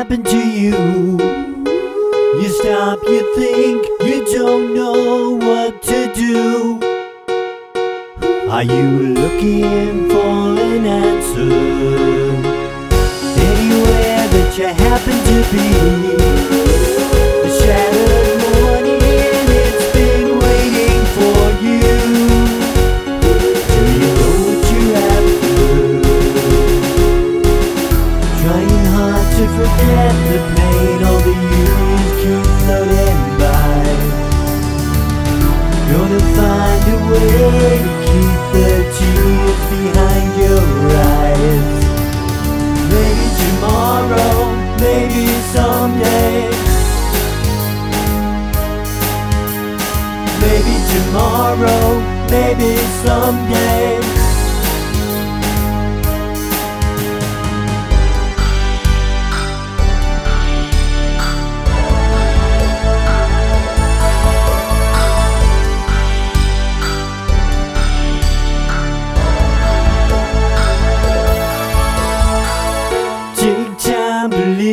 happen to you. You stop, you think, you don't know what to do. Are you looking for an answer? Anywhere that you happen to be. to forget the pain all the years keep floating by. Gonna find a way to keep the tears behind your eyes. Maybe tomorrow, maybe someday. Maybe tomorrow, maybe someday.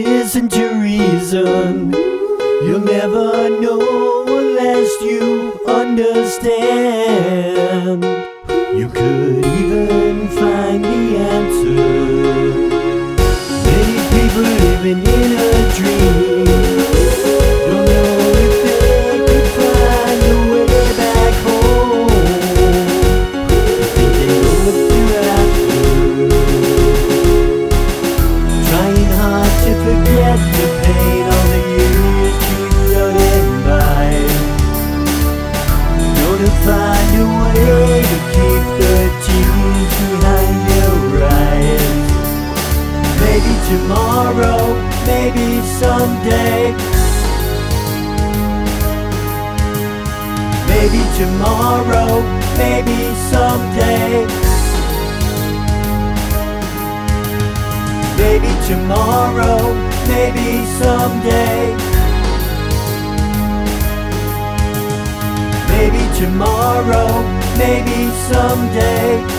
listen to reason. You'll never know unless you understand. You could even find the answer. Many people living in a dream. someday. Maybe tomorrow, maybe someday. Maybe tomorrow, maybe someday. Maybe tomorrow, maybe someday.